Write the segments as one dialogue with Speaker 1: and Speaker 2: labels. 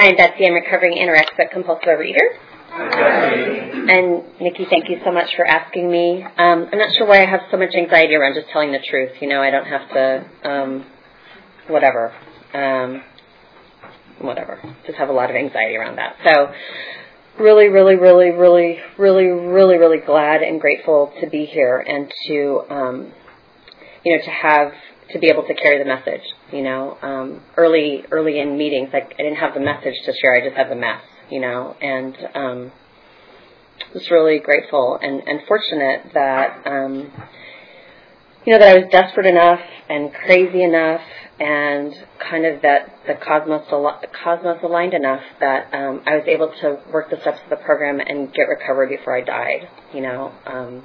Speaker 1: I'm Betsy. I'm recovering anorexic compulsive reader. And Nikki, thank you so much for asking me. Um, I'm not sure why I have so much anxiety around just telling the truth. You know, I don't have to, um, whatever, um, whatever. Just have a lot of anxiety around that. So, really, really, really, really, really, really, really glad and grateful to be here and to, um, you know, to have to be able to carry the message. You know, um, early early in meetings, like I didn't have the message to share. I just had the mess. You know, and um, was really grateful and and fortunate that um, you know that I was desperate enough and crazy enough and kind of that the cosmos al- cosmos aligned enough that um, I was able to work the steps of the program and get recovered before I died. You know. Um,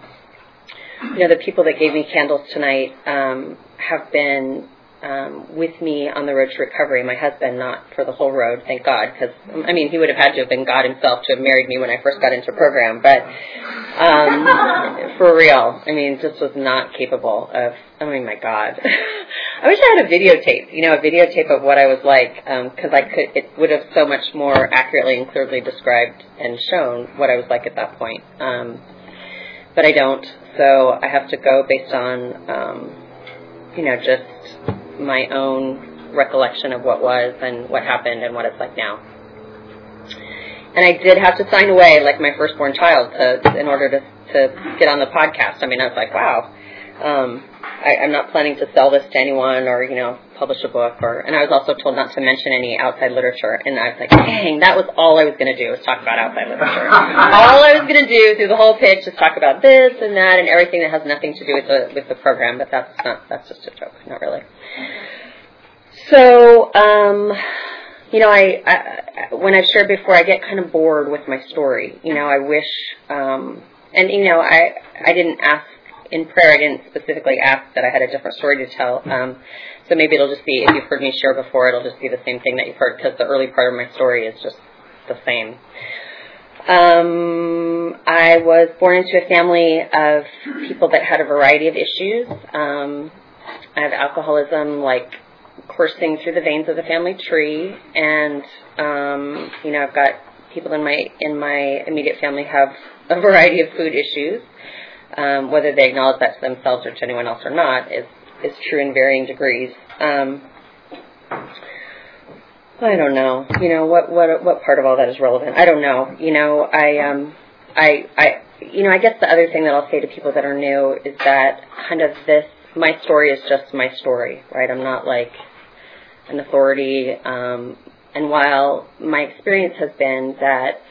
Speaker 1: you know, the people that gave me candles tonight um, have been um, with me on the road to recovery. My husband, not for the whole road, thank God, because I mean, he would have had to have been God himself to have married me when I first got into program. But um, for real, I mean, just was not capable of. I mean, my God, I wish I had a videotape. You know, a videotape of what I was like, because I could. It would have so much more accurately and clearly described and shown what I was like at that point. Um, but I don't. So I have to go based on, um, you know, just my own recollection of what was and what happened and what it's like now. And I did have to sign away like my firstborn child to, in order to, to get on the podcast. I mean, I was like, wow. Um, I, I'm not planning to sell this to anyone or, you know, publish a book or, and I was also told not to mention any outside literature. And I was like, dang, that was all I was going to do was talk about outside literature. all I was going to do through the whole pitch is talk about this and that and everything that has nothing to do with the, with the program. But that's not, that's just a joke. Not really. So, um, you know, I, I when I've shared before, I get kind of bored with my story. You know, I wish, um, and you know, I I didn't ask in prayer. I didn't specifically ask that I had a different story to tell. Um, so maybe it'll just be if you've heard me share before, it'll just be the same thing that you've heard because the early part of my story is just the same. Um, I was born into a family of people that had a variety of issues. Um, I have alcoholism, like coursing through the veins of the family tree, and um, you know I've got people in my in my immediate family have a variety of food issues. Um, whether they acknowledge that to themselves or to anyone else or not is is true in varying degrees. Um, I don't know. You know what what what part of all that is relevant? I don't know. You know, I um I I you know, I guess the other thing that I'll say to people that are new is that kind of this my story is just my story, right? I'm not like an authority um and while my experience has been that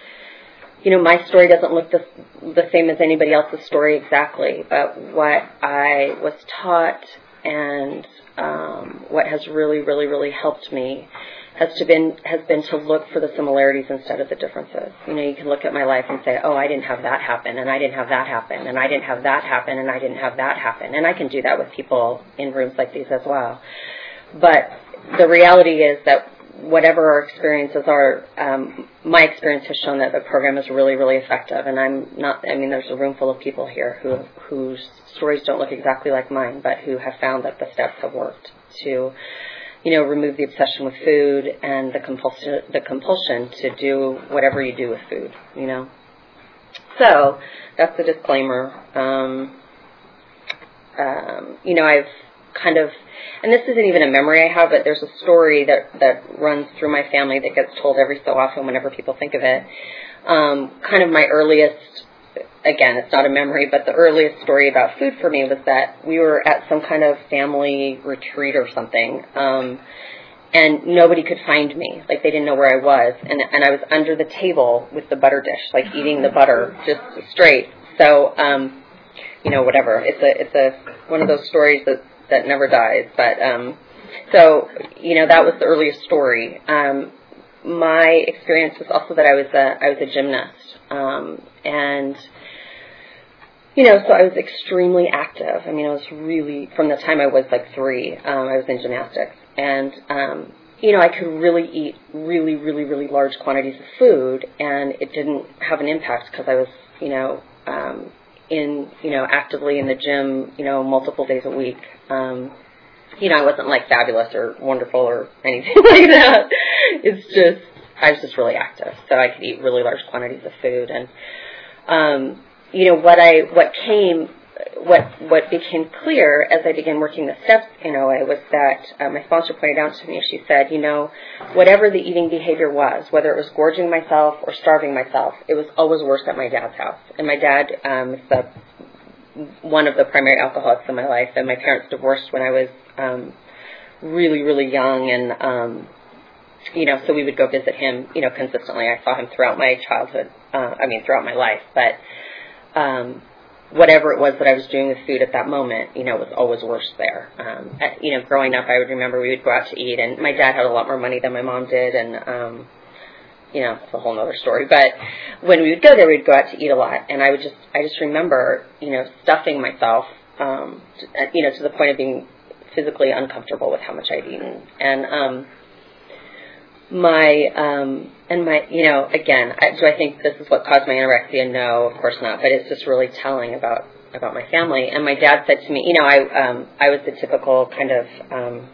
Speaker 1: you know, my story doesn't look the, the same as anybody else's story exactly, but what I was taught and um, what has really, really, really helped me has to been has been to look for the similarities instead of the differences. You know, you can look at my life and say, "Oh, I didn't have that happen, and I didn't have that happen, and I didn't have that happen, and I didn't have that happen," and I can do that with people in rooms like these as well. But the reality is that whatever our experiences are, um, my experience has shown that the program is really, really effective. And I'm not, I mean, there's a room full of people here who, whose stories don't look exactly like mine, but who have found that the steps have worked to, you know, remove the obsession with food and the compulsion, the compulsion to do whatever you do with food, you know. So, that's the disclaimer. Um, um, you know, I've kind of, and this isn't even a memory I have, but there's a story that that runs through my family that gets told every so often whenever people think of it. Um, kind of my earliest, again, it's not a memory, but the earliest story about food for me was that we were at some kind of family retreat or something. Um, and nobody could find me. Like they didn't know where I was, and and I was under the table with the butter dish, like eating the butter just straight. So, um, you know, whatever. It's a it's a one of those stories that that never dies. But um, so you know that was the earliest story. Um, my experience was also that I was a I was a gymnast, um, and you know, so I was extremely active. I mean, I was really from the time I was like three, um, I was in gymnastics, and um, you know, I could really eat really, really, really large quantities of food, and it didn't have an impact because I was, you know, um, in you know actively in the gym, you know, multiple days a week. Um, you know, I wasn't like fabulous or wonderful or anything like that. It's just I was just really active, so I could eat really large quantities of food, and um, you know what I what came what what became clear as I began working the steps in OA was that uh, my sponsor pointed out to me. She said, you know, whatever the eating behavior was, whether it was gorging myself or starving myself, it was always worse at my dad's house. And my dad um, is the one of the primary alcoholics in my life, and my parents divorced when I was um, really really young, and um, you know, so we would go visit him, you know, consistently. I saw him throughout my childhood. Uh, I mean, throughout my life, but. Um, whatever it was that I was doing with food at that moment, you know, was always worse there. Um, at, you know, growing up, I would remember we would go out to eat, and my dad had a lot more money than my mom did, and um, you know, it's a whole other story. But when we would go there, we'd go out to eat a lot, and I would just, I just remember, you know, stuffing myself, um, to, you know, to the point of being physically uncomfortable with how much I'd eaten, and um, my um and my you know again I, do I think this is what caused my anorexia? No of course not but it's just really telling about about my family. And my dad said to me you know I um I was the typical kind of um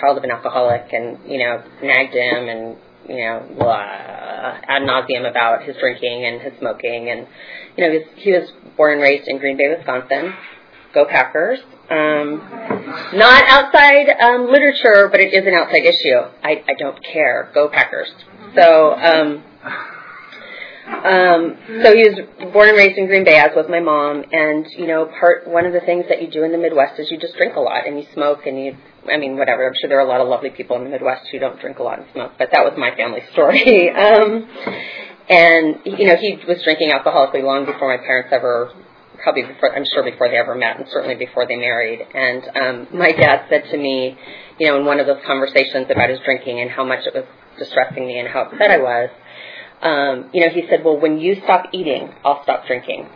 Speaker 1: child of an alcoholic and you know nagged him and you know blah, ad nauseum about his drinking and his smoking and you know he was, he was born and raised in Green Bay Wisconsin go Packers um, not outside um, literature, but it is an outside issue. I, I don't care. Go Packers. So, um, um, so he was born and raised in Green Bay, as was my mom. And you know, part one of the things that you do in the Midwest is you just drink a lot and you smoke and you. I mean, whatever. I'm sure there are a lot of lovely people in the Midwest who don't drink a lot and smoke, but that was my family story. um, and you know, he was drinking alcoholically long before my parents ever probably before I'm sure before they ever met, and certainly before they married. And um, my dad said to me, you know, in one of those conversations about his drinking and how much it was distressing me and how upset I was, um, you know, he said, well, when you stop eating, I'll stop drinking.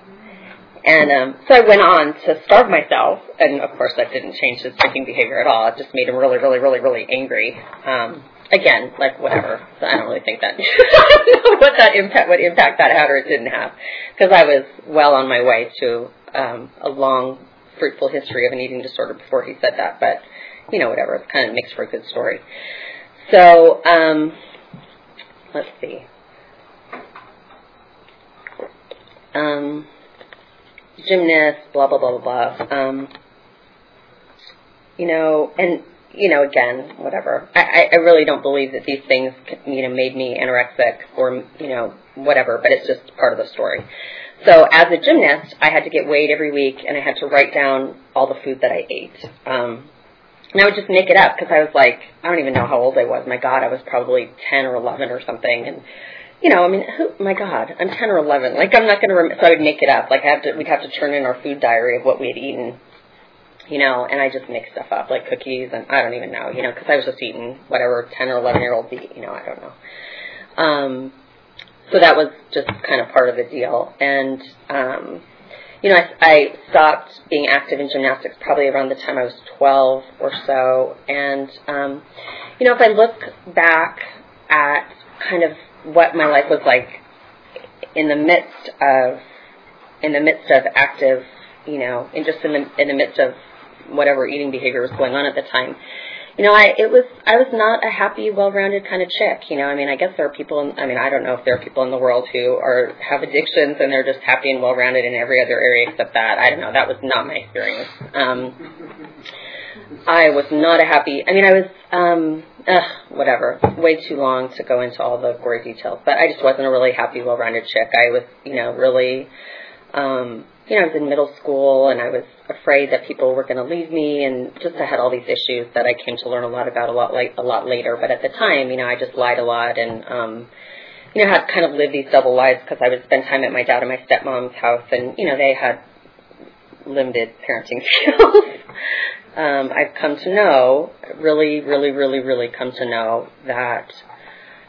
Speaker 1: And um, so I went on to starve myself, and of course that didn't change his drinking behavior at all. It just made him really, really, really, really angry. Um, again, like whatever. So I don't really think that what that impact, what impact that had or it didn't have, because I was well on my way to um, a long, fruitful history of an eating disorder before he said that. But you know, whatever. It kind of makes for a good story. So um, let's see. Um, gymnast, blah blah blah blah blah. Um, you know, and you know, again, whatever. I, I really don't believe that these things, you know, made me anorexic or, you know, whatever, but it's just part of the story. So as a gymnast, I had to get weighed every week and I had to write down all the food that I ate. Um, and I would just make it up because I was like, I don't even know how old I was. My God, I was probably 10 or 11 or something. And, you know, I mean, who, my God, I'm 10 or 11. Like, I'm not going to, rem- so I would make it up. Like, I have to, we'd have to turn in our food diary of what we had eaten you know, and I just make stuff up like cookies and I don't even know, you know, because I was just eating whatever ten or eleven year olds eat, you know, I don't know. Um, so that was just kind of part of the deal, and um, you know, I, I stopped being active in gymnastics probably around the time I was twelve or so, and um, you know, if I look back at kind of what my life was like in the midst of in the midst of active you know, in just in the in the midst of whatever eating behavior was going on at the time. You know, I it was I was not a happy, well-rounded kind of chick. You know, I mean, I guess there are people. In, I mean, I don't know if there are people in the world who are have addictions and they're just happy and well-rounded in every other area except that. I don't know. That was not my experience. Um, I was not a happy. I mean, I was um, ugh, whatever. Way too long to go into all the gory details, but I just wasn't a really happy, well-rounded chick. I was, you know, really. Um, you know, I was in middle school and I was afraid that people were going to leave me and just I had all these issues that I came to learn a lot about a lot like a lot later. But at the time, you know, I just lied a lot and, um, you know, had kind of lived these double lives because I would spend time at my dad and my stepmom's house and, you know, they had limited parenting skills. um, I've come to know, really, really, really, really come to know that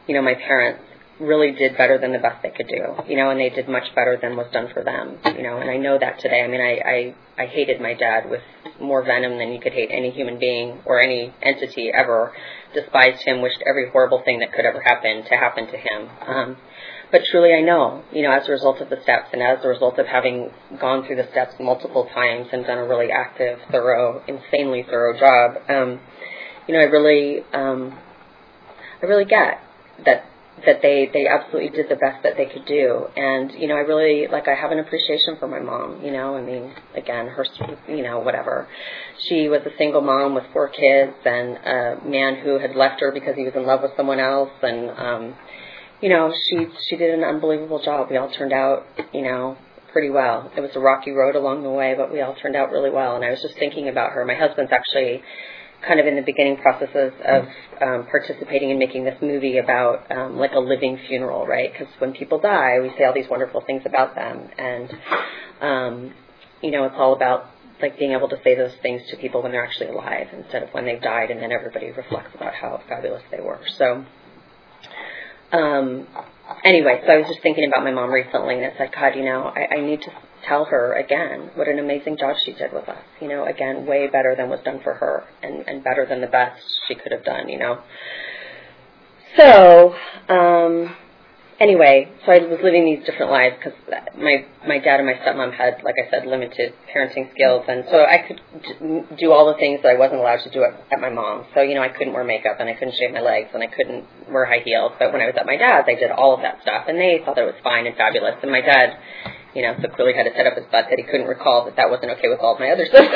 Speaker 1: you know, my parents really did better than the best they could do, you know, and they did much better than was done for them, you know, and I know that today. I mean, I, I, I hated my dad with more venom than you could hate any human being or any entity ever. Despised him, wished every horrible thing that could ever happen to happen to him. Um, but truly, I know, you know, as a result of the steps and as a result of having gone through the steps multiple times and done a really active, thorough, insanely thorough job, um, you know, I really, um, I really get that that they they absolutely did the best that they could do. And you know i really like i have an appreciation for my mom you know i mean again her you know whatever. She was a single mom with four kids and a man who had left her because he was in love with someone else. And um you know she she did an unbelievable job. We all turned out you know pretty well. It was a rocky road along the way but we all turned out really well. And i was just thinking about her. My husband's actually kind of in the beginning processes of um, participating in making this movie about um, like a living funeral, right? Because when people die, we say all these wonderful things about them, and um, you know, it's all about like being able to say those things to people when they're actually alive instead of when they've died, and then everybody reflects about how fabulous they were. So. Um, anyway, so I was just thinking about my mom recently, and it's like, God, you know, I, I need to tell her again what an amazing job she did with us. You know, again, way better than was done for her, and and better than the best she could have done. You know. So, um, anyway, so I was living these different lives because my my dad and my stepmom had, like I said, limited parenting skills, and so I could do all the things that I wasn't allowed to do at, at my mom's. So you know, I couldn't wear makeup, and I couldn't shave my legs, and I couldn't wear high heels. But when I was at my dad's, I did all of that stuff, and they thought that it was fine and fabulous. And my dad, you know, so clearly had to set up his butt that he couldn't recall that that wasn't okay with all of my other stuff.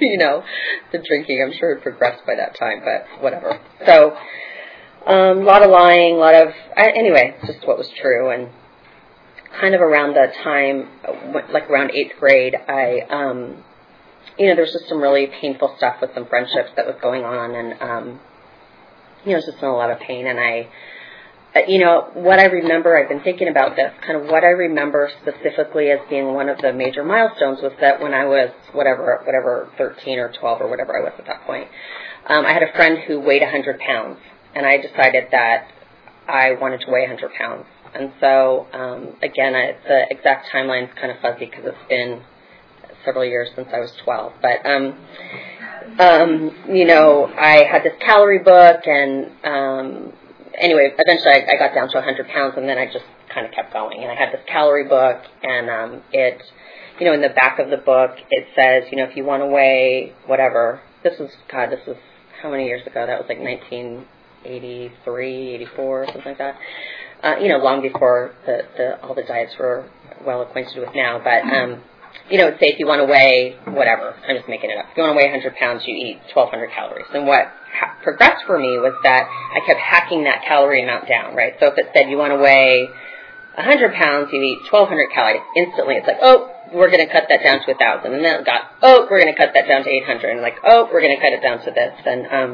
Speaker 1: you know, the drinking, I'm sure had progressed by that time, but whatever. So um, a lot of lying, a lot of I, anyway, just what was true, and kind of around the time, like around eighth grade, I, um, you know, there was just some really painful stuff with some friendships that was going on, and um, you know, I was just in a lot of pain, and I, uh, you know, what I remember, I've been thinking about this, kind of what I remember specifically as being one of the major milestones was that when I was whatever, whatever, 13 or 12 or whatever I was at that point, um, I had a friend who weighed a 100 pounds and I decided that I wanted to weigh 100 pounds. And so, um, again, I, the exact timeline is kind of fuzzy because it's been several years since I was 12. But, um, um, you know, I had this calorie book, and um, anyway, eventually I, I got down to 100 pounds, and then I just kind of kept going. And I had this calorie book, and um, it, you know, in the back of the book, it says, you know, if you want to weigh whatever, this was, God, this was how many years ago? That was like 19 83, 84, something like that. Uh, you know, long before the, the all the diets were well acquainted with now. But um, you know, say if you want to weigh whatever, I'm just making it up. If you want to weigh 100 pounds, you eat 1,200 calories. And what ha- progressed for me was that I kept hacking that calorie amount down, right? So if it said you want to weigh 100 pounds, you eat 1,200 calories. Instantly, it's like, oh, we're going to cut that down to 1,000. And then it got, oh, we're going to cut that down to 800. And like, oh, we're going to cut it down to this. And, um,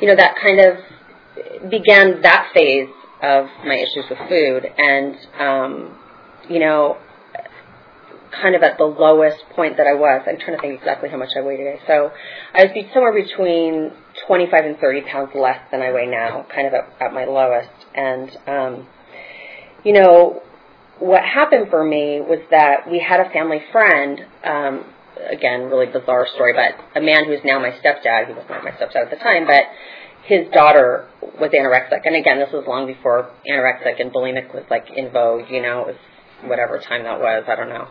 Speaker 1: you know, that kind of began that phase of my issues with food, and um, you know, kind of at the lowest point that I was. I'm trying to think exactly how much I weigh today. So I was somewhere between 25 and 30 pounds less than I weigh now, kind of at, at my lowest. And um, you know, what happened for me was that we had a family friend. Um, again, really bizarre story, but a man who's now my stepdad. He was not my stepdad at the time, but his daughter was anorexic, and again, this was long before anorexic and bulimic was like in vogue. You know, it was whatever time that was. I don't know.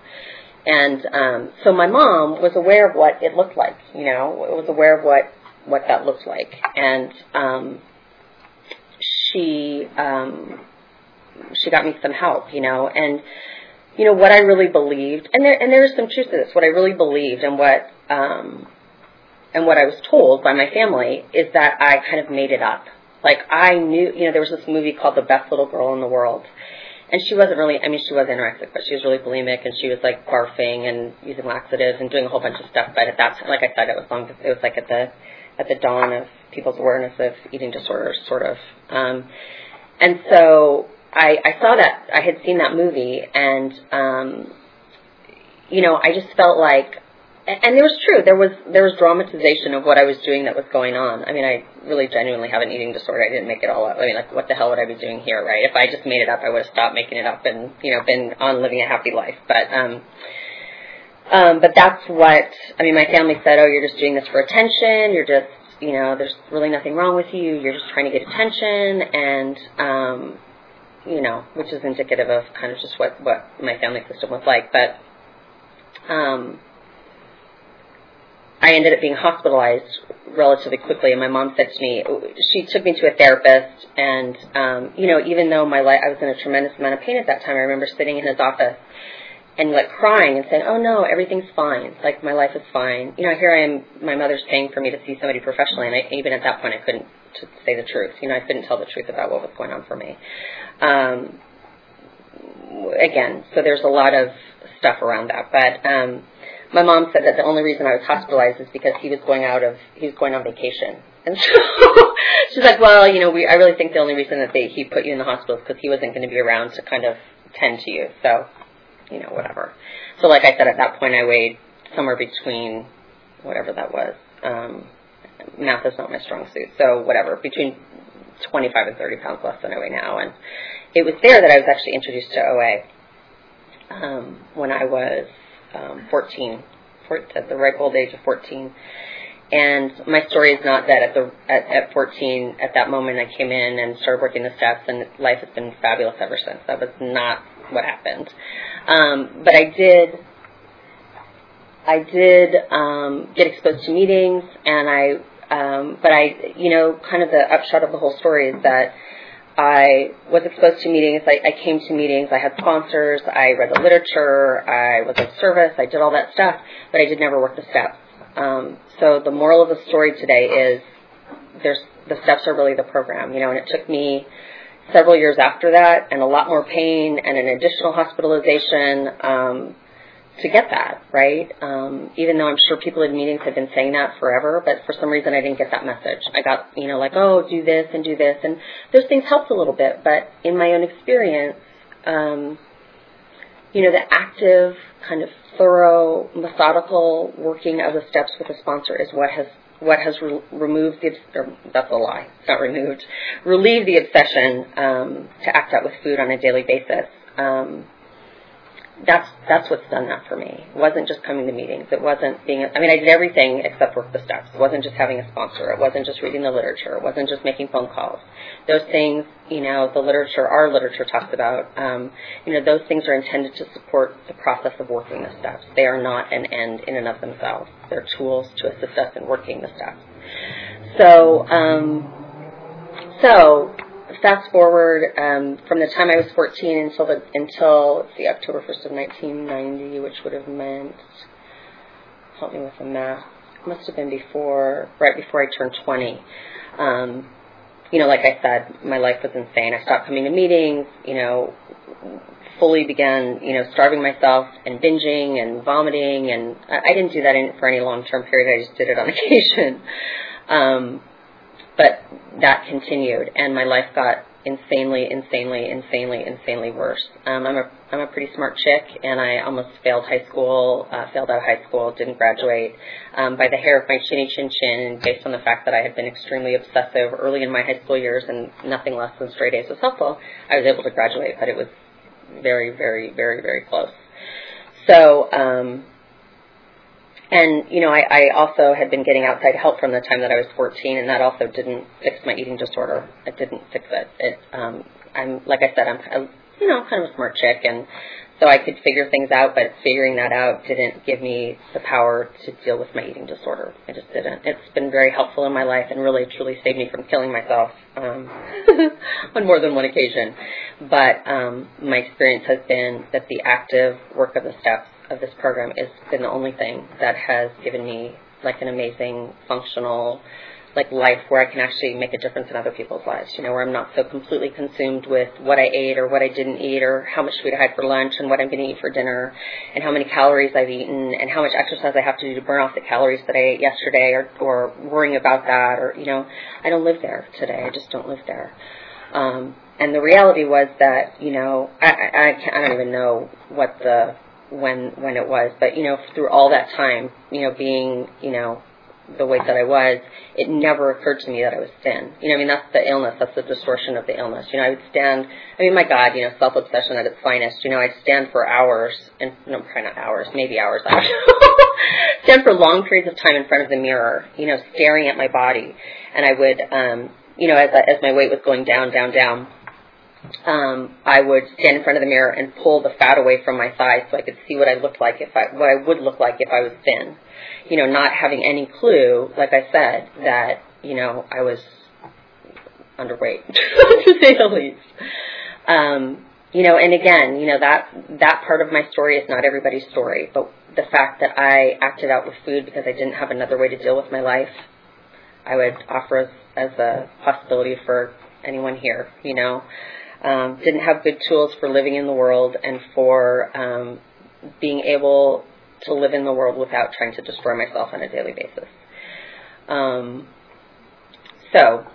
Speaker 1: And um, so my mom was aware of what it looked like. You know, was aware of what what that looked like, and um, she um, she got me some help. You know, and you know what I really believed, and there and there is some truth to this. What I really believed, and what um, and what I was told by my family is that I kind of made it up. Like I knew, you know, there was this movie called The Best Little Girl in the World. And she wasn't really, I mean, she was anorexic, but she was really bulimic and she was like barfing and using laxatives and doing a whole bunch of stuff. But at that time, like I said, it was long, it was like at the, at the dawn of people's awareness of eating disorders, sort of. Um, and so I, I saw that, I had seen that movie and, um, you know, I just felt like and there was true. There was there was dramatization of what I was doing that was going on. I mean, I really genuinely have an eating disorder. I didn't make it all up. I mean, like, what the hell would I be doing here, right? If I just made it up, I would have stopped making it up and you know been on living a happy life. But um, um, but that's what I mean. My family said, "Oh, you're just doing this for attention. You're just you know, there's really nothing wrong with you. You're just trying to get attention and um, you know, which is indicative of kind of just what what my family system was like. But um, I ended up being hospitalized relatively quickly, and my mom said to me, she took me to a therapist, and um, you know, even though my life, I was in a tremendous amount of pain at that time, I remember sitting in his office and like crying and saying, "Oh no, everything's fine. Like my life is fine." You know, here I am. My mother's paying for me to see somebody professionally, and I, even at that point, I couldn't to say the truth. You know, I couldn't tell the truth about what was going on for me. Um, again, so there's a lot of stuff around that. But um, my mom said that the only reason I was hospitalized is because he was going out of he was going on vacation. And so she's like, well, you know, we I really think the only reason that they he put you in the hospital is because he wasn't going to be around to kind of tend to you. So you know, whatever. So like I said, at that point I weighed somewhere between whatever that was. Um, math is not my strong suit, so whatever, between 25 and 30 pounds less than I weigh now. And it was there that I was actually introduced to OA um, when I was um, 14, at the ripe old age of 14. And my story is not that at the at, at 14, at that moment I came in and started working the steps, and life has been fabulous ever since. That was not what happened. Um, but I did, I did um, get exposed to meetings, and I, um, but I, you know, kind of the upshot of the whole story is that I was exposed to meetings. I, I came to meetings. I had sponsors. I read the literature. I was of service. I did all that stuff, but I did never work the steps. Um, so the moral of the story today is there's the steps are really the program, you know, and it took me several years after that and a lot more pain and an additional hospitalization um, to get that, right? Um, even though I'm sure people in meetings have been saying that forever, but for some reason I didn't get that message. I got, you know, like, oh, do this and do this. And those things helped a little bit, but in my own experience, um, you know, the active, kind of thorough, methodical working of the steps with a sponsor is what has what has re- removed the or that's a lie, it's not removed, relieved the obsession um, to act out with food on a daily basis. Um, that's that's what's done that for me. It wasn't just coming to meetings. It wasn't being. I mean, I did everything except work the steps. It wasn't just having a sponsor. It wasn't just reading the literature. It wasn't just making phone calls. Those things, you know, the literature, our literature talks about. Um, you know, those things are intended to support the process of working the steps. They are not an end in and of themselves. They're tools to assist us in working the steps. So, um, so fast forward um, from the time I was 14 until the until see October 1st of 1990, which would have meant help me with the math. Must have been before, right before I turned 20. Um, you know, like I said, my life was insane. I stopped coming to meetings. You know, fully began, you know, starving myself and binging and vomiting, and I, I didn't do that in, for any long-term period. I just did it on occasion. Um, but that continued, and my life got insanely, insanely, insanely, insanely worse. Um, I'm a I'm a pretty smart chick, and I almost failed high school, uh, failed out of high school, didn't graduate um, by the hair of my chinny chin chin, based on the fact that I had been extremely obsessive early in my high school years, and nothing less than straight A's was helpful. I was able to graduate, but it was very, very, very, very close. So um, and, you know, I, I also had been getting outside help from the time that I was 14, and that also didn't fix my eating disorder. It didn't fix it. It, um, I'm, like I said, I'm, a, you know, kind of a smart chick, and so I could figure things out, but figuring that out didn't give me the power to deal with my eating disorder. I just didn't. It's been very helpful in my life and really truly saved me from killing myself um, on more than one occasion. But um, my experience has been that the active work of the steps of this program has been the only thing that has given me like an amazing functional like life where I can actually make a difference in other people's lives, you know, where I'm not so completely consumed with what I ate or what I didn't eat or how much food I had for lunch and what I'm going to eat for dinner and how many calories I've eaten and how much exercise I have to do to burn off the calories that I ate yesterday or, or worrying about that or, you know, I don't live there today. I just don't live there. Um, and the reality was that, you know, I, I, I don't even know what the when when it was, but you know, through all that time, you know, being you know the weight that I was, it never occurred to me that I was thin. You know, I mean, that's the illness. That's the distortion of the illness. You know, I would stand, I mean, my God, you know, self-obsession at its finest. You know, I'd stand for hours, and no, probably not hours, maybe hours, stand for long periods of time in front of the mirror, you know, staring at my body. And I would, um, you know, as, as my weight was going down, down, down, um, I would stand in front of the mirror and pull the fat away from my thighs so I could see what I looked like if I, what I would look like if I was thin you know, not having any clue, like I said, that, you know, I was underweight, to say the least. Um, you know, and again, you know, that, that part of my story is not everybody's story, but the fact that I acted out with food because I didn't have another way to deal with my life, I would offer as, as a possibility for anyone here, you know. Um, didn't have good tools for living in the world and for um, being able to live in the world without trying to destroy myself on a daily basis. Um, so,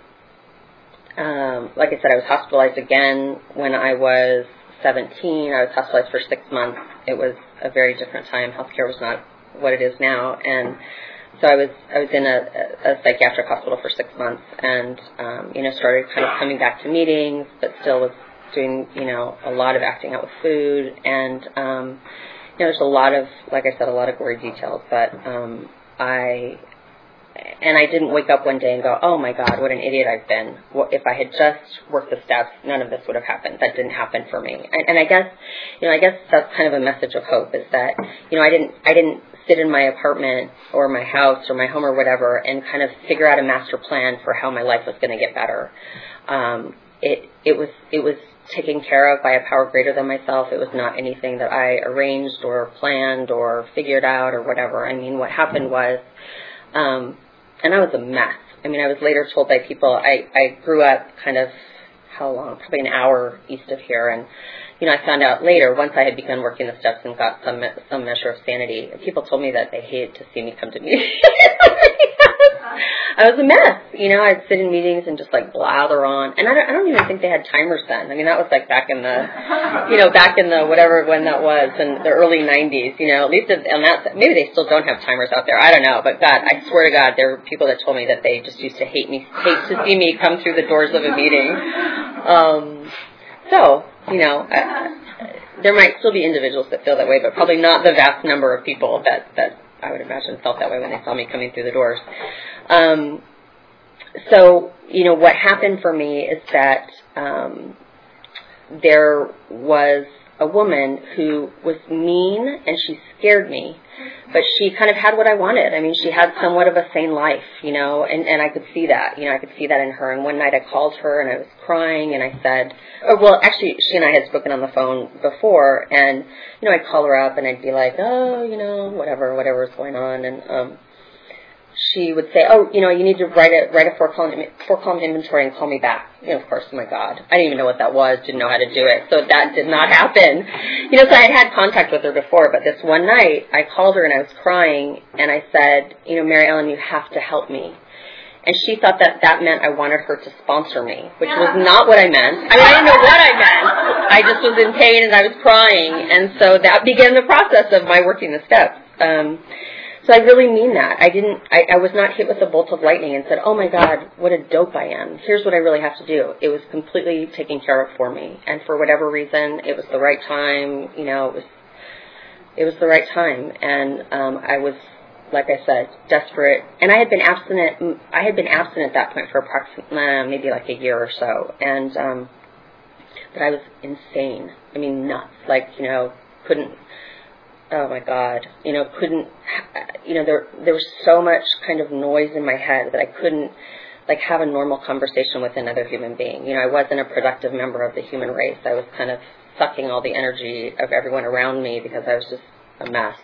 Speaker 1: um, like I said, I was hospitalized again when I was 17. I was hospitalized for six months. It was a very different time. Healthcare was not what it is now, and so I was I was in a, a psychiatric hospital for six months, and um, you know started kind of coming back to meetings, but still was doing you know a lot of acting out with food, and um, you know, there's a lot of, like I said, a lot of gory details, but um, I, and I didn't wake up one day and go, oh my God, what an idiot I've been. What, if I had just worked the steps, none of this would have happened. That didn't happen for me. And, and I guess, you know, I guess that's kind of a message of hope is that, you know, I didn't, I didn't sit in my apartment or my house or my home or whatever and kind of figure out a master plan for how my life was going to get better. Um, it, it was, it was taken care of by a power greater than myself. It was not anything that I arranged or planned or figured out or whatever. I mean, what happened was, um, and I was a mess. I mean, I was later told by people I, I grew up kind of how uh, long? Probably an hour east of here, and you know, I found out later once I had begun working the steps and got some some measure of sanity. People told me that they hated to see me come to meetings. I was a mess. You know, I'd sit in meetings and just like blather on, and I don't, I don't even think they had timers then. I mean, that was like back in the, you know, back in the whatever when that was in the early '90s. You know, at least on that maybe they still don't have timers out there. I don't know, but God, I swear to God, there were people that told me that they just used to hate me, hate to see me come through the doors of a meeting. Um, so, you know. I, there might still be individuals that feel that way, but probably not the vast number of people that that I would imagine felt that way when they saw me coming through the doors. Um, so, you know, what happened for me is that um, there was a woman who was mean and she scared me, but she kind of had what I wanted. I mean, she had somewhat of a sane life, you know, and, and I could see that, you know, I could see that in her. And one night I called her and I was crying and I said, or well, actually, she and I had spoken on the phone before and, you know, I'd call her up and I'd be like, oh, you know, whatever, whatever is going on. And, um, she would say, "Oh, you know, you need to write a write a four column four column inventory and call me back." You know, of course, oh my God, I didn't even know what that was, didn't know how to do it, so that did not happen. You know, so I had had contact with her before, but this one night I called her and I was crying, and I said, "You know, Mary Ellen, you have to help me." And she thought that that meant I wanted her to sponsor me, which was not what I meant. I mean, I didn't know what I meant. I just was in pain and I was crying, and so that began the process of my working the steps. Um, so I really mean that. I didn't, I, I was not hit with a bolt of lightning and said, oh my God, what a dope I am. Here's what I really have to do. It was completely taken care of for me. And for whatever reason, it was the right time, you know, it was, it was the right time. And, um, I was, like I said, desperate. And I had been abstinent, I had been abstinent at that point for approximately, uh, maybe like a year or so. And, um, but I was insane. I mean, nuts. Like, you know, couldn't, oh my god. You know couldn't you know there there was so much kind of noise in my head that I couldn't like have a normal conversation with another human being. You know I wasn't a productive member of the human race. I was kind of sucking all the energy of everyone around me because I was just a mess.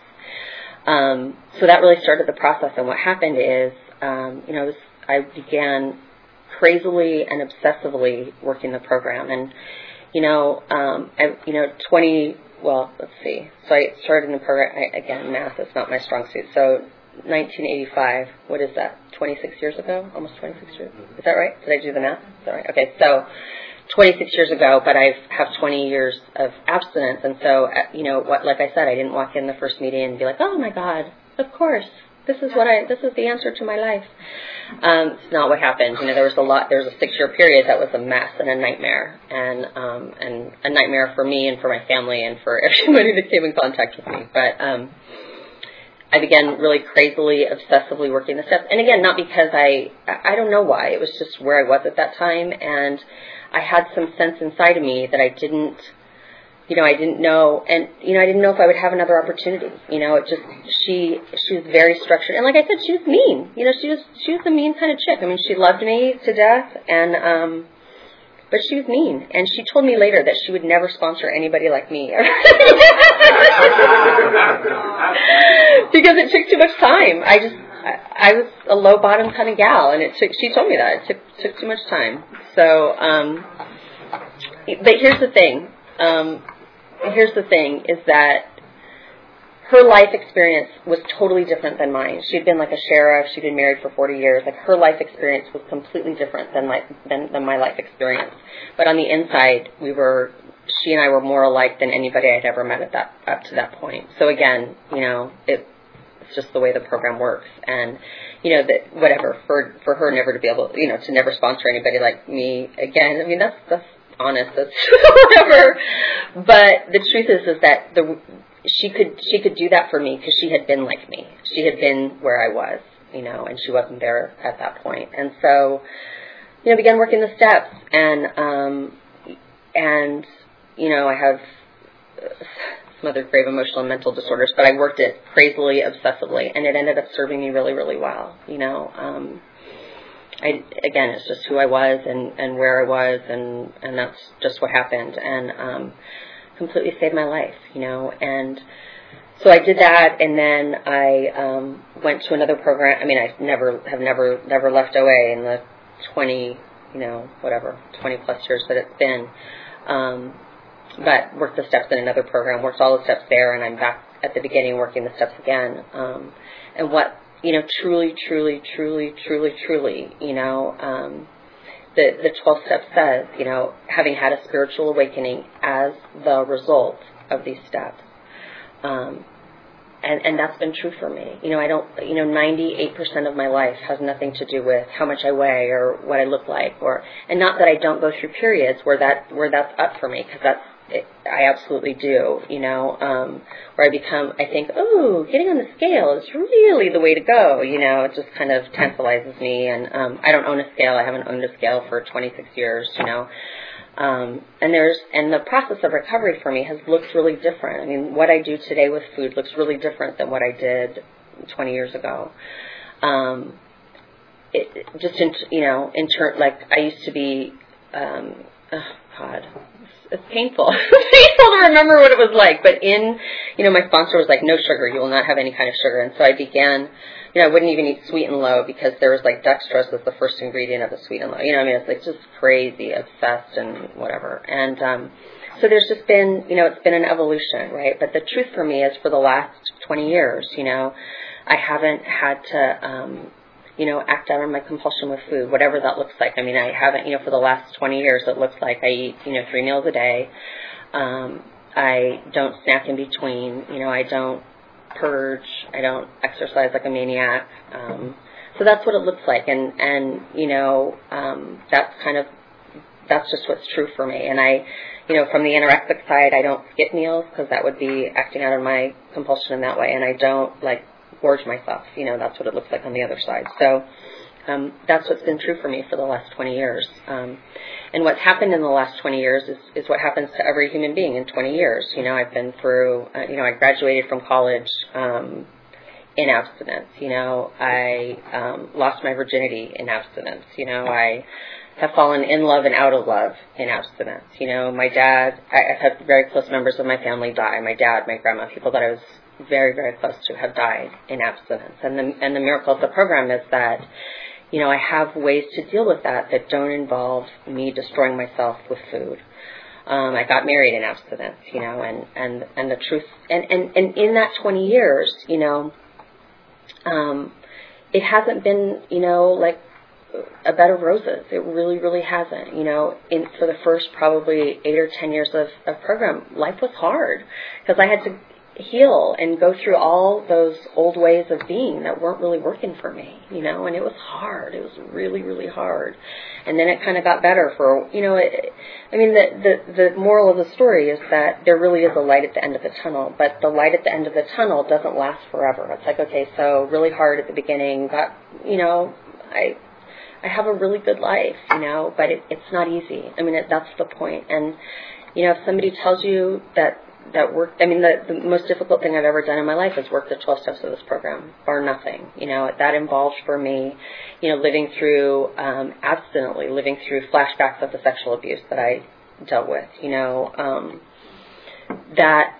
Speaker 1: Um, so that really started the process. And what happened is um, you know I, was, I began crazily and obsessively working the program. And you know um, I, you know 20 well, let's see. So I started in the program, I, again, math is not my strong suit. So 1985, what is that? 26 years ago? Almost 26 years? Is that right? Did I do the math? Is that right? Okay, so 26 years ago, but I have 20 years of abstinence, and so uh, you know, what, like I said, I didn't walk in the first meeting and be like, oh my God, of course, this is what I, this is the answer to my life. Um, it's not what happened. You know, there was a lot. There was a six-year period that was a mess and a nightmare, and um, and a nightmare for me and for my family and for everybody that came in contact with me. But um, I began really crazily, obsessively working the steps. And again, not because I, I don't know why. It was just where I was at that time, and I had some sense inside of me that I didn't you know, I didn't know, and you know, I didn't know if I would have another opportunity. You know, it just she she was very structured, and like I said, she was mean. You know, she was she was a mean kind of chick. I mean, she loved me to death, and um, but she was mean, and she told me later that she would never sponsor anybody like me because it took too much time. I just I, I was a low bottom kind of gal, and it took. She told me that it took took too much time. So, um, but here's the thing. Um, here's the thing is that her life experience was totally different than mine. She'd been like a sheriff. She'd been married for 40 years. Like her life experience was completely different than my than, than my life experience. But on the inside, we were she and I were more alike than anybody I'd ever met at that up to that point. So again, you know, it, it's just the way the program works, and you know that whatever for for her never to be able, you know, to never sponsor anybody like me again. I mean, that's that's honest. That's whatever. But the truth is, is that the she could she could do that for me because she had been like me. She had been where I was, you know, and she wasn't there at that point. And so, you know, began working the steps, and um, and you know, I have some other grave emotional and mental disorders, but I worked it crazily, obsessively, and it ended up serving me really, really well. You know. Um, I again, it's just who I was and and where I was, and and that's just what happened, and um, completely saved my life, you know. And so I did that, and then I um, went to another program. I mean, I never have never never left OA in the twenty, you know, whatever twenty plus years that it's been. Um, but worked the steps in another program, worked all the steps there, and I'm back at the beginning working the steps again. Um, and what you know, truly, truly, truly, truly, truly, you know, um, the the 12 step says, you know, having had a spiritual awakening as the result of these steps. Um, and, and that's been true for me. You know, I don't, you know, 98% of my life has nothing to do with how much I weigh or what I look like or, and not that I don't go through periods where that, where that's up for me because that's I absolutely do, you know, um, where I become, I think, oh, getting on the scale is really the way to go, you know, it just kind of tantalizes me. And um, I don't own a scale. I haven't owned a scale for 26 years, you know. Um, and there's, and the process of recovery for me has looked really different. I mean, what I do today with food looks really different than what I did 20 years ago. Um, it, just in, you know, in turn, like I used to be, um, oh God, it's painful. painful to remember what it was like. But in, you know, my sponsor was like, no sugar. You will not have any kind of sugar. And so I began, you know, I wouldn't even eat sweet and low because there was like dextrose was the first ingredient of the sweet and low. You know, I mean, it's like just crazy, obsessed and whatever. And, um, so there's just been, you know, it's been an evolution, right? But the truth for me is for the last 20 years, you know, I haven't had to, um, you know, act out on my compulsion with food, whatever that looks like. I mean, I haven't, you know, for the last 20 years, it looks like I eat, you know, three meals a day. Um, I don't snack in between. You know, I don't purge. I don't exercise like a maniac. Um, so that's what it looks like, and and you know, um, that's kind of that's just what's true for me. And I, you know, from the anorexic side, I don't skip meals because that would be acting out on my compulsion in that way, and I don't like gorge myself. You know, that's what it looks like on the other side. So um, that's what's been true for me for the last 20 years. Um, and what's happened in the last 20 years is, is what happens to every human being in 20 years. You know, I've been through, uh, you know, I graduated from college um, in abstinence. You know, I um, lost my virginity in abstinence. You know, I have fallen in love and out of love in abstinence. You know, my dad, I, I've had very close members of my family die. My dad, my grandma, people that I was very, very close to have died in abstinence. And the, and the miracle of the program is that, you know, I have ways to deal with that that don't involve me destroying myself with food. Um, I got married in abstinence, you know, and, and, and the truth, and, and, and in that 20 years, you know, um, it hasn't been, you know, like a bed of roses. It really, really hasn't. You know, in for the first probably eight or ten years of, of program, life was hard because I had to heal and go through all those old ways of being that weren't really working for me, you know, and it was hard. It was really, really hard. And then it kind of got better for, you know, it, I mean, the, the, the moral of the story is that there really is a light at the end of the tunnel, but the light at the end of the tunnel doesn't last forever. It's like, okay, so really hard at the beginning, got, you know, I, I have a really good life, you know, but it, it's not easy. I mean, it, that's the point. And, you know, if somebody tells you that that worked. I mean, the, the most difficult thing I've ever done in my life is work the 12 steps of this program, or nothing. You know, that involved for me, you know, living through, um, abstinently, living through flashbacks of the sexual abuse that I dealt with. You know, um, that,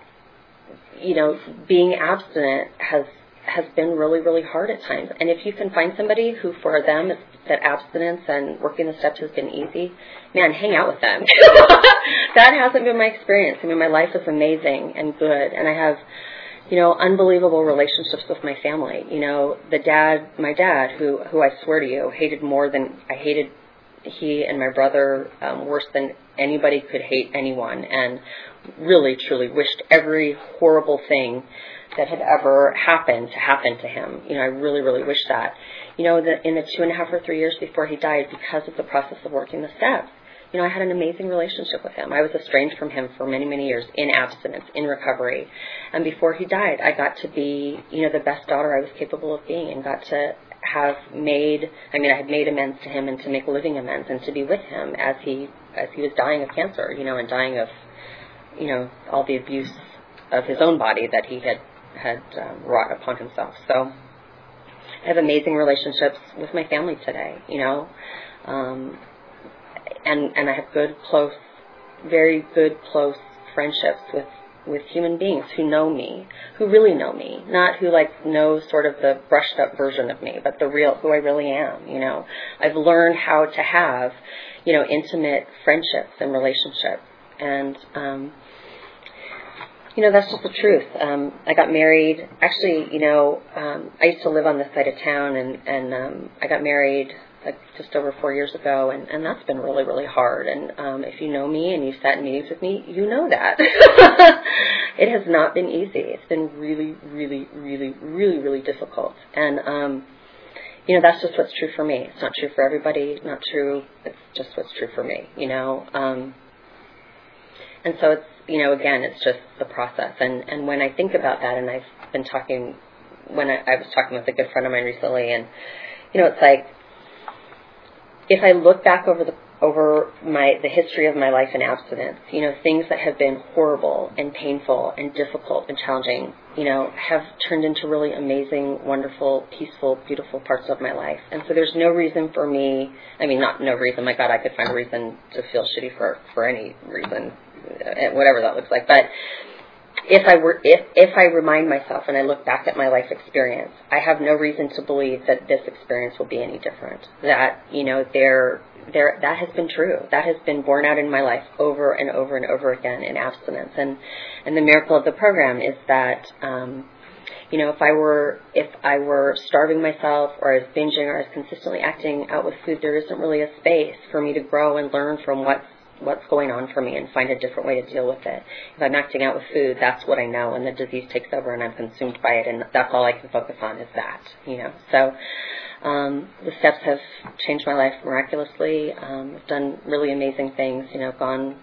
Speaker 1: you know, being abstinent has has been really, really hard at times. And if you can find somebody who, for them, that abstinence and working the steps has been easy, man, hang out with them. that hasn't been my experience. I mean, my life is amazing and good, and I have, you know, unbelievable relationships with my family. You know, the dad, my dad, who who I swear to you hated more than I hated he and my brother um, worse than anybody could hate anyone, and really, truly wished every horrible thing that had ever happened to happen to him. You know, I really, really wish that. You know, the, in the two and a half or three years before he died, because of the process of working the steps, you know, I had an amazing relationship with him. I was estranged from him for many, many years in abstinence, in recovery. And before he died, I got to be, you know, the best daughter I was capable of being and got to have made, I mean, I had made amends to him and to make living amends and to be with him as he, as he was dying of cancer, you know, and dying of, you know, all the abuse of his own body that he had had um, wrought upon himself. So I have amazing relationships with my family today, you know, um, and and I have good, close, very good, close friendships with with human beings who know me, who really know me, not who like know sort of the brushed up version of me, but the real who I really am. You know, I've learned how to have, you know, intimate friendships and relationships, and um, you know, that's just the truth. Um, I got married. Actually, you know, um, I used to live on this side of town, and and um, I got married like just over four years ago, and and that's been really really hard. And um, if you know me and you've sat in meetings with me, you know that it has not been easy. It's been really really really really really difficult, and um, you know that's just what's true for me. It's not true for everybody. Not true. It's just what's true for me. You know. Um, and so it's you know, again, it's just the process. And and when I think about that, and I've been talking when I, I was talking with a good friend of mine recently, and you know, it's like if I look back over the over my the history of my life in abstinence, you know, things that have been horrible and painful and difficult and challenging, you know, have turned into really amazing, wonderful, peaceful, beautiful parts of my life. And so there's no reason for me I mean not no reason, my God, I could find a reason to feel shitty for for any reason whatever that looks like. But if I were, if if I remind myself and I look back at my life experience, I have no reason to believe that this experience will be any different. That you know, there, there, that has been true. That has been borne out in my life over and over and over again in abstinence. And and the miracle of the program is that. Um, you know, if I were if I were starving myself or I was binging or I was consistently acting out with food, there isn't really a space for me to grow and learn from what's what's going on for me and find a different way to deal with it. If I'm acting out with food, that's what I know, and the disease takes over, and I'm consumed by it, and that's all I can focus on is that, you know. So um, the steps have changed my life miraculously. Um, I've done really amazing things, you know, gone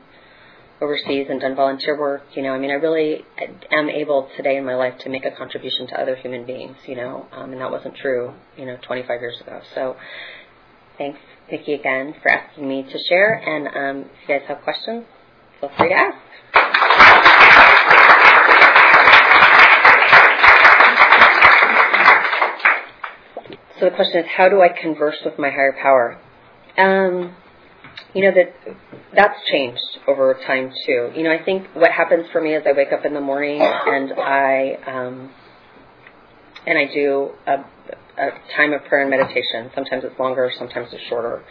Speaker 1: overseas and done volunteer work. You know, I mean, I really am able today in my life to make a contribution to other human beings. You know, um, and that wasn't true, you know, 25 years ago. So thanks Nikki again for asking me to share. And um, if you guys have questions, feel free to ask. So the question is, how do I converse with my higher power? Um, you know that that's changed over time too. You know, I think what happens for me is I wake up in the morning and I um, and I do a a time of prayer and meditation. Sometimes it's longer, sometimes it's shorter.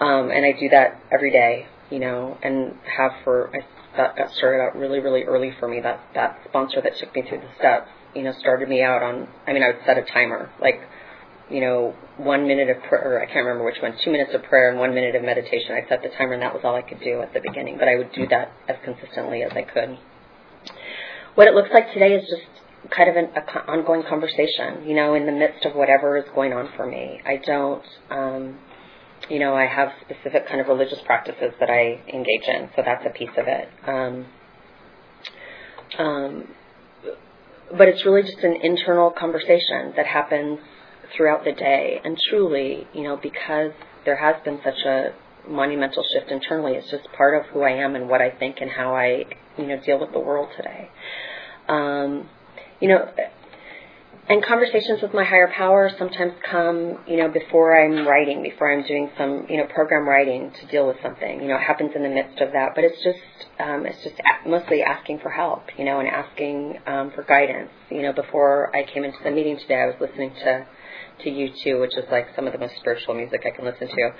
Speaker 1: Um, and I do that every day, you know, and have for, I, that got started out really, really early for me. That, that sponsor that took me through the steps, you know, started me out on, I mean, I would set a timer, like you know, one minute of prayer, I can't remember which one, two minutes of prayer and one minute of meditation. I set the timer and that was all I could do at the beginning, but I would do that as consistently as I could. What it looks like today is just kind of an a, ongoing conversation, you know, in the midst of whatever is going on for me. I don't, um, you know, I have specific kind of religious practices that I engage in, so that's a piece of it. Um, um, but it's really just an internal conversation that happens throughout the day. And truly, you know, because there has been such a monumental shift internally, it's just part of who I am and what I think and how I, you know, deal with the world today. Um, you know, and conversations with my higher power sometimes come, you know, before I'm writing, before I'm doing some, you know, program writing to deal with something. You know, it happens in the midst of that, but it's just, um, it's just mostly asking for help, you know, and asking um, for guidance. You know, before I came into the meeting today, I was listening to to U2, which is like some of the most spiritual music I can listen to,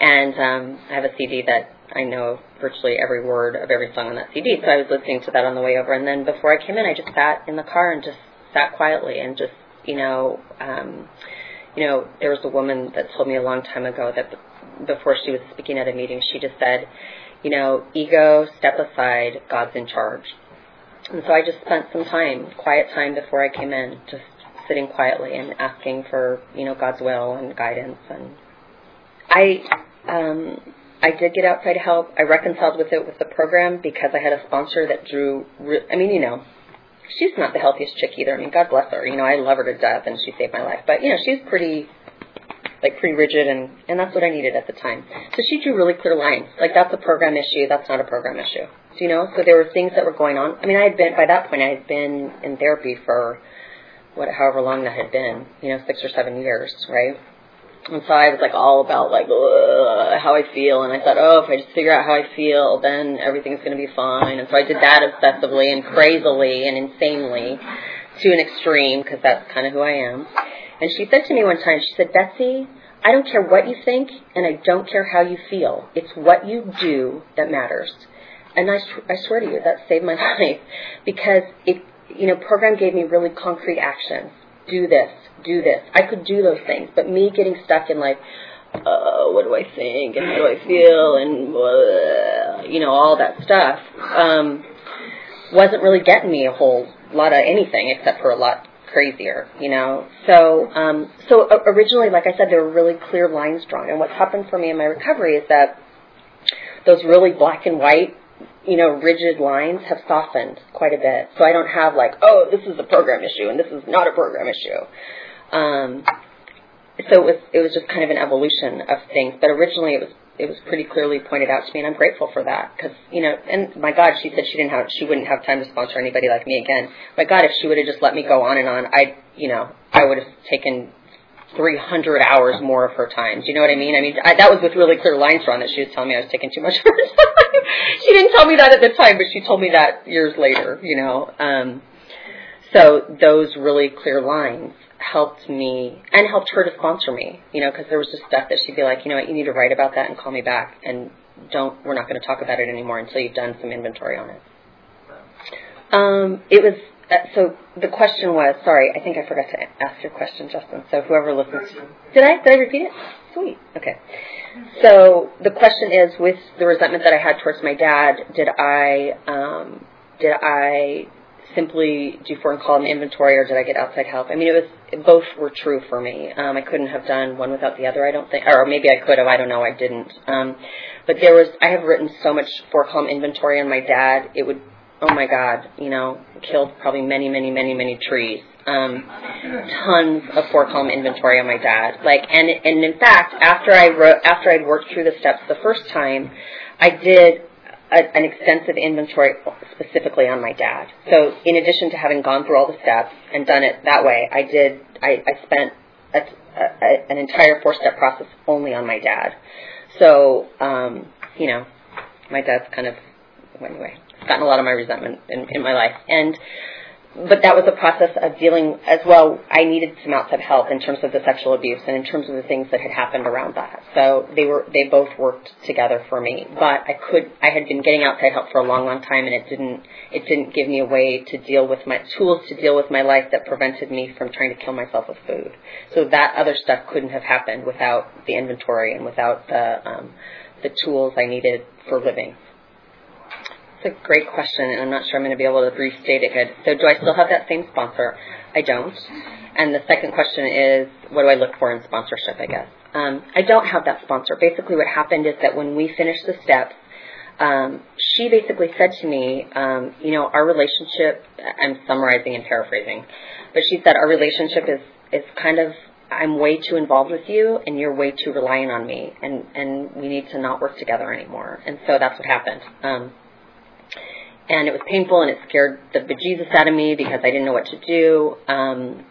Speaker 1: and um, I have a CD that I know virtually every word of every song on that CD. So I was listening to that on the way over, and then before I came in, I just sat in the car and just sat quietly and just, you know, um, you know, there was a woman that told me a long time ago that before she was speaking at a meeting, she just said, you know, ego, step aside, God's in charge. And so I just spent some time, quiet time before I came in, just sitting quietly and asking for, you know, God's will and guidance. And I, um, I did get outside help. I reconciled with it with the program because I had a sponsor that drew. Re- I mean, you know, she's not the healthiest chick either. I mean, God bless her. You know, I love her to death, and she saved my life. But you know, she's pretty, like, pretty rigid, and and that's what I needed at the time. So she drew really clear lines. Like, that's a program issue. That's not a program issue. So, you know, so there were things that were going on. I mean, I had been by that point. I had been in therapy for what, however long that had been. You know, six or seven years, right? And so I was like all about like how I feel, and I thought, oh, if I just figure out how I feel, then everything's going to be fine. And so I did that obsessively and crazily and insanely to an extreme because that's kind of who I am. And she said to me one time, she said, Betsy, I don't care what you think, and I don't care how you feel. It's what you do that matters. And I, I swear to you, that saved my life because it, you know, program gave me really concrete actions. Do this, do this. I could do those things, but me getting stuck in like, uh, what do I think and how do I feel and uh, you know all that stuff um, wasn't really getting me a whole lot of anything except for a lot crazier, you know. So um, so originally, like I said, there were really clear lines drawn, and what's happened for me in my recovery is that those really black and white you know, rigid lines have softened quite a bit. So I don't have like, oh, this is a program issue and this is not a program issue. Um, so it was it was just kind of an evolution of things. But originally it was it was pretty clearly pointed out to me, and I'm grateful for that because you know. And my God, she said she didn't have she wouldn't have time to sponsor anybody like me again. My God, if she would have just let me go on and on, I you know I would have taken 300 hours more of her time. Do you know what I mean? I mean, I, that was with really clear lines drawn that she was telling me I was taking too much of her time. she didn't tell me that at the time, but she told me that years later, you know. Um, so those really clear lines helped me and helped her to sponsor me, you know, because there was just stuff that she'd be like, you know what, you need to write about that and call me back and don't, we're not going to talk about it anymore until you've done some inventory on it. Um, it was uh, so the question was, sorry, I think I forgot to ask your question, Justin. So whoever listens, did I? Did I repeat it? Sweet. Okay. So the question is, with the resentment that I had towards my dad, did I um, did I simply do four column inventory, or did I get outside help? I mean, it was both were true for me. Um, I couldn't have done one without the other. I don't think, or maybe I could have. I don't know. I didn't. Um, but there was. I have written so much four column inventory on my dad. It would oh my God, you know, killed probably many, many, many, many trees. Um, tons of four column inventory on my dad. Like, and and in fact, after I wrote, after I'd worked through the steps the first time, I did a, an extensive inventory specifically on my dad. So, in addition to having gone through all the steps and done it that way, I did. I, I spent a, a, an entire four step process only on my dad. So, um, you know, my dad's kind of anyway gotten a lot of my resentment in, in my life. And but that was a process of dealing as well. I needed some outside help in terms of the sexual abuse and in terms of the things that had happened around that. So they were they both worked together for me. But I could I had been getting outside help for a long, long time, and it didn't it didn't give me a way to deal with my tools to deal with my life that prevented me from trying to kill myself with food. So that other stuff couldn't have happened without the inventory and without the um, the tools I needed for living a great question, and I'm not sure I'm going to be able to restate it good. So, do I still have that same sponsor? I don't. And the second question is, what do I look for in sponsorship? I guess um, I don't have that sponsor. Basically, what happened is that when we finished the steps, um, she basically said to me, um, you know, our relationship. I'm summarizing and paraphrasing, but she said our relationship is is kind of I'm way too involved with you and you're way too reliant on me and and we need to not work together anymore. And so that's what happened. Um and it was painful and it scared the bejesus out of me because I didn't know what to do. Um,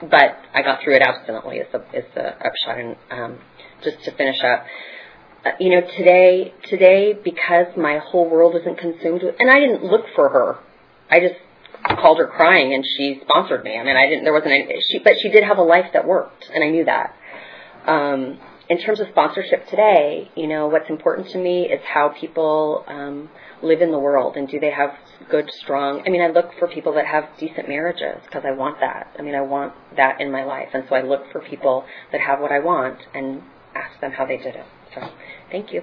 Speaker 1: but I got through it abstinently. Is the is the upshot. And um, just to finish up, uh, you know, today today because my whole world isn't consumed with, and I didn't look for her. I just called her crying and she sponsored me. I mean, I didn't. There wasn't any. She, but she did have a life that worked, and I knew that. Um, in terms of sponsorship today, you know, what's important to me is how people um, live in the world and do they have good, strong. I mean, I look for people that have decent marriages because I want that. I mean, I want that in my life, and so I look for people that have what I want and ask them how they did it. So, thank you.